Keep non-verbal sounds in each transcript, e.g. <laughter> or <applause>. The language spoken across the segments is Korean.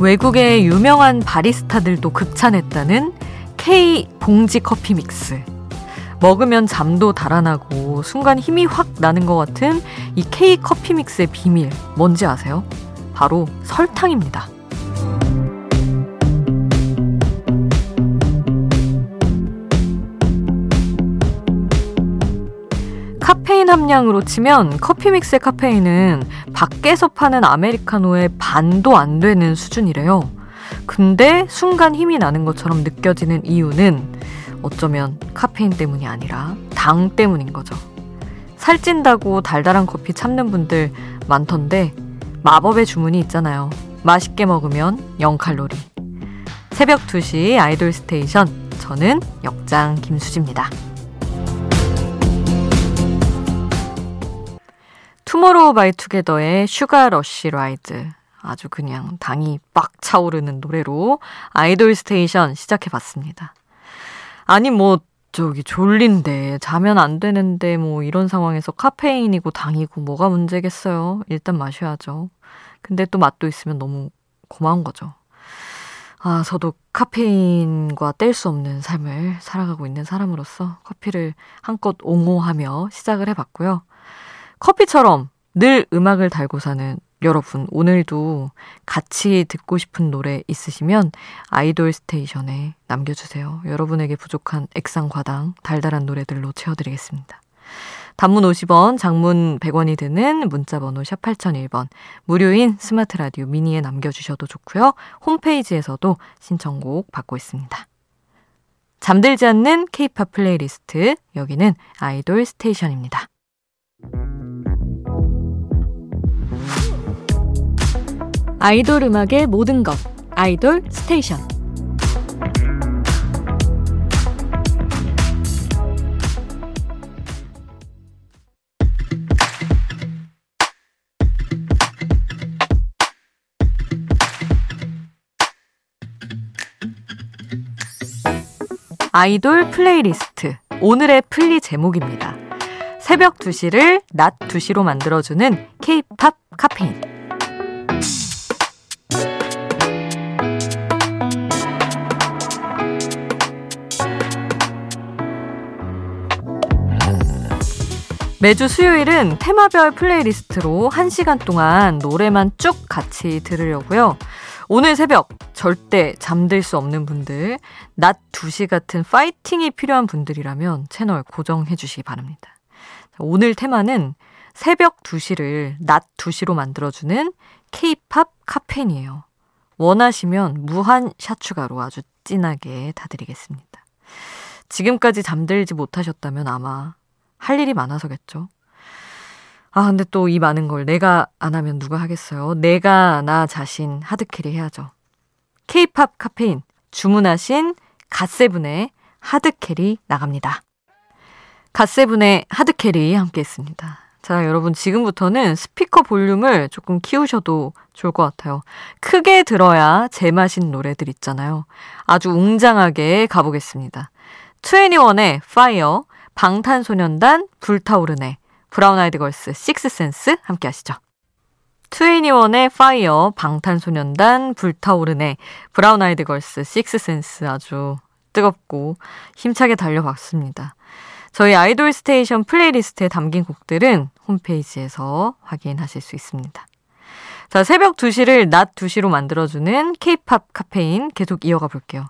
외국의 유명한 바리스타들도 극찬했다는 K 봉지 커피 믹스. 먹으면 잠도 달아나고 순간 힘이 확 나는 것 같은 이 K 커피 믹스의 비밀 뭔지 아세요? 바로 설탕입니다. 카페인 함량으로 치면 커피 믹스의 카페인은 밖에서 파는 아메리카노의 반도 안 되는 수준이래요. 근데 순간 힘이 나는 것처럼 느껴지는 이유는 어쩌면 카페인 때문이 아니라 당 때문인 거죠. 살찐다고 달달한 커피 참는 분들 많던데 마법의 주문이 있잖아요. 맛있게 먹으면 0칼로리. 새벽 2시 IDOL STATION. 저는 역장 김수지입니다. TOMORROW X TOGETHER의 Sugar Rush Ride. 아주 그냥 당이 빡 차오르는 노래로 IDOL STATION 시작해 봤습니다. 아니, 뭐, 저기 졸린데, 자면 안 되는데, 뭐, 이런 상황에서 카페인이고 당이고 뭐가 문제겠어요. 일단 마셔야죠. 근데 또 맛도 있으면 너무 고마운 거죠. 아, 저도 카페인과 뗄 수 없는 삶을 살아가고 있는 사람으로서 커피를 한껏 옹호하며 시작을 해봤고요. 커피처럼 늘 음악을 달고 사는 여러분, 오늘도 같이 듣고 싶은 노래 있으시면 아이돌 스테이션에 남겨주세요. 여러분에게 부족한 액상과당, 달달한 노래들로 채워드리겠습니다. 단문 50원, 장문 100원이 드는 문자번호 샵 8001번, 무료인 스마트 라디오 미니에 남겨주셔도 좋고요. 홈페이지에서도 신청곡 받고 있습니다. 잠들지 않는 케이팝 플레이리스트, 여기는 IDOL STATION입니다. 아이돌 음악의 모든 것 IDOL STATION 아이돌 플레이리스트 오늘의 플리 제목입니다. 새벽 2시를 낮 2시로 만들어주는 K-팝 카페인 매주 수요일은 테마별 playlist로 1시간 동안 노래만 쭉 같이 들으려고요. 오늘 새벽 절대 잠들 수 없는 분들, 낮 2시 같은 파이팅이 필요한 분들이라면 채널 고정해 주시기 바랍니다. 오늘 테마는 새벽 2시를 낮 2시로 만들어주는 K-팝 카페인이에요. 원하시면 무한 샤추가로 아주 진하게 다 드리겠습니다. 지금까지 잠들지 못하셨다면 아마 할 일이 많아서겠죠. 아, 근데 또 이 많은 걸 내가 안 하면 누가 하겠어요? 내가 나 자신 hard carry 해야죠. 케이팝 카페인 주문하신 GOT7의 Hard Carry 나갑니다. GOT7의 Hard Carry 함께 했습니다. 자, 여러분 지금부터는 스피커 볼륨을 조금 키우셔도 좋을 것 같아요. 크게 들어야 제맛인 노래들 있잖아요. 아주 웅장하게 가보겠습니다. 2NE1의 Fire, 방탄소년단 불타오르네, Brown Eyed Girls Sixth Sense 함께 하시죠. 트웬니원의 파이어, 방탄소년단 불타오르네, Brown Eyed Girls Sixth Sense 아주 뜨겁고 힘차게 달려봤습니다. 저희 IDOL STATION playlist에 담긴 곡들은 홈페이지에서 확인하실 수 있습니다. 자, 새벽 2시를 낮 2시로 만들어주는 케이팝 카페인 계속 이어가 볼게요.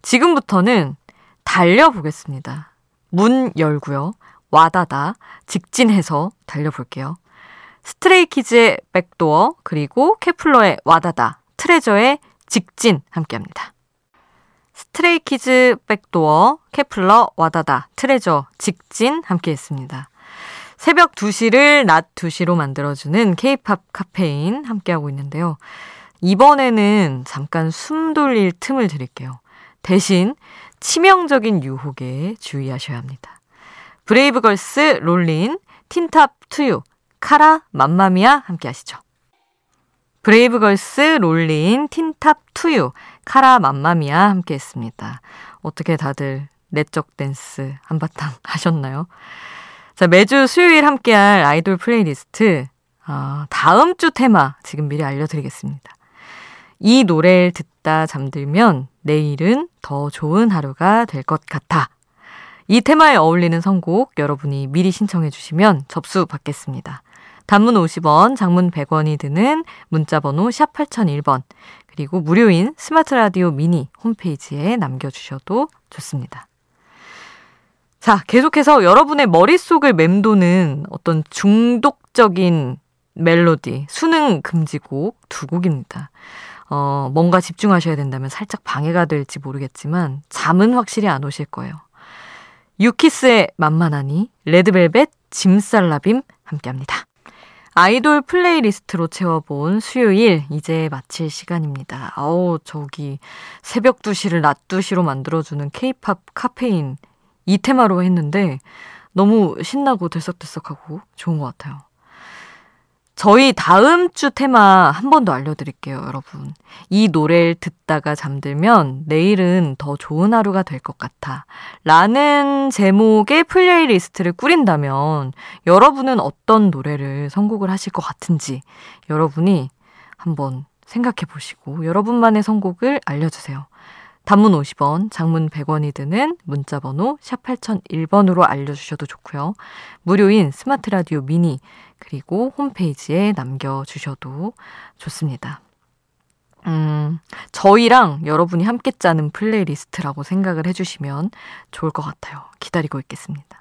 지금부터는 달려보겠습니다. 문 열고요. 와다다 직진해서 달려볼게요. 스트레이키즈의 Back Door 그리고 케플러의 와다다 트레저의 직진 함께합니다. 스트레이키즈 Back Door 케플러 와다다 트레저 직진 함께했습니다. 새벽 2시를 낮 2시로 만들어주는 케이팝 카페인 함께하고 있는데요. 이번에는 잠깐 숨 돌릴 틈을 드릴게요. 대신 치명적인 유혹에 주의하셔야 합니다. 브레이브걸스 Rollin', 틴탑 To You, 카라 Mamma Mia 함께 하시죠. 브레이브걸스 Rollin', 틴탑 To You, 카라 Mamma Mia 함께 했습니다. 어떻게 다들 내적 댄스 한바탕 <laughs> 하셨나요? 자, 매주 수요일 함께할 아이돌 플레이리스트, 어, 다음 주 테마 지금 미리 알려드리겠습니다. 이 노래를 듣다 잠들면 내일은 더 좋은 하루가 될 것 같아. 이 테마에 어울리는 선곡 여러분이 미리 신청해 주시면 접수 받겠습니다. 단문 50원, 장문 100원이 드는 문자번호 샵 8001번, 그리고 무료인 스마트 라디오 미니 홈페이지에 남겨주셔도 좋습니다. 자, 계속해서 여러분의 머릿속을 맴도는 어떤 중독적인 멜로디, 수능 금지곡 두 곡입니다. 어, 뭔가 집중하셔야 된다면 살짝 방해가 될지 모르겠지만 잠은 확실히 안 오실 거예요. 유키스의 만만하니, 레드벨벳, 짐살라빔 함께 합니다. 아이돌 playlist로 채워본 수요일 이제 마칠 시간입니다. 아우 저기 새벽 2시를 낮 2시로 만들어주는 케이팝 카페인 이 테마로 했는데 너무 신나고 들썩들썩하고 좋은 것 같아요. 저희 다음 주 테마 한 번 더 알려드릴게요, 여러분. 이 노래를 듣다가 잠들면 내일은 더 좋은 하루가 될 것 같아. 라는 제목의 playlist를 꾸린다면 여러분은 어떤 노래를 선곡을 하실 것 같은지 여러분이 한번 생각해 보시고 여러분만의 선곡을 알려주세요. 단문 50원, 장문 100원이 드는 문자 번호 샵 8001번으로 알려주셔도 좋고요. 무료인 스마트 라디오 미니 그리고 홈페이지에 남겨주셔도 좋습니다. 음, 저희랑 여러분이 함께 짜는 playlist라고 생각을 해주시면 좋을 것 같아요. 기다리고 있겠습니다.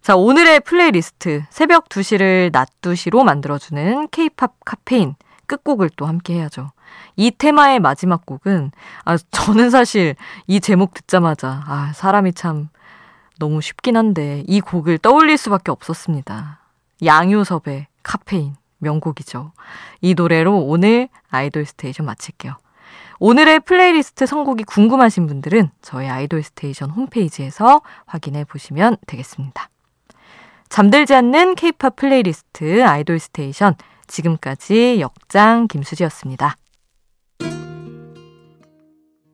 자, 오늘의 플레이리스트. 새벽 2시를 낮 2시로 만들어주는 케이팝 카페인. 끝곡을 또 함께 해야죠. 이 테마의 마지막 곡은, 아, 저는 사실 이 제목 듣자마자, 아, 사람이 참 너무 쉽긴 한데, 이 곡을 떠올릴 수밖에 없었습니다. 양요섭의 카페인 명곡이죠. 이 노래로 오늘 아이돌 스테이션 마칠게요. 오늘의 플레이리스트 선곡이 궁금하신 분들은 저희 아이돌 스테이션 홈페이지에서 확인해 보시면 되겠습니다. 잠들지 않는 케이팝 플레이리스트 아이돌 스테이션 지금까지 역장 김수지였습니다.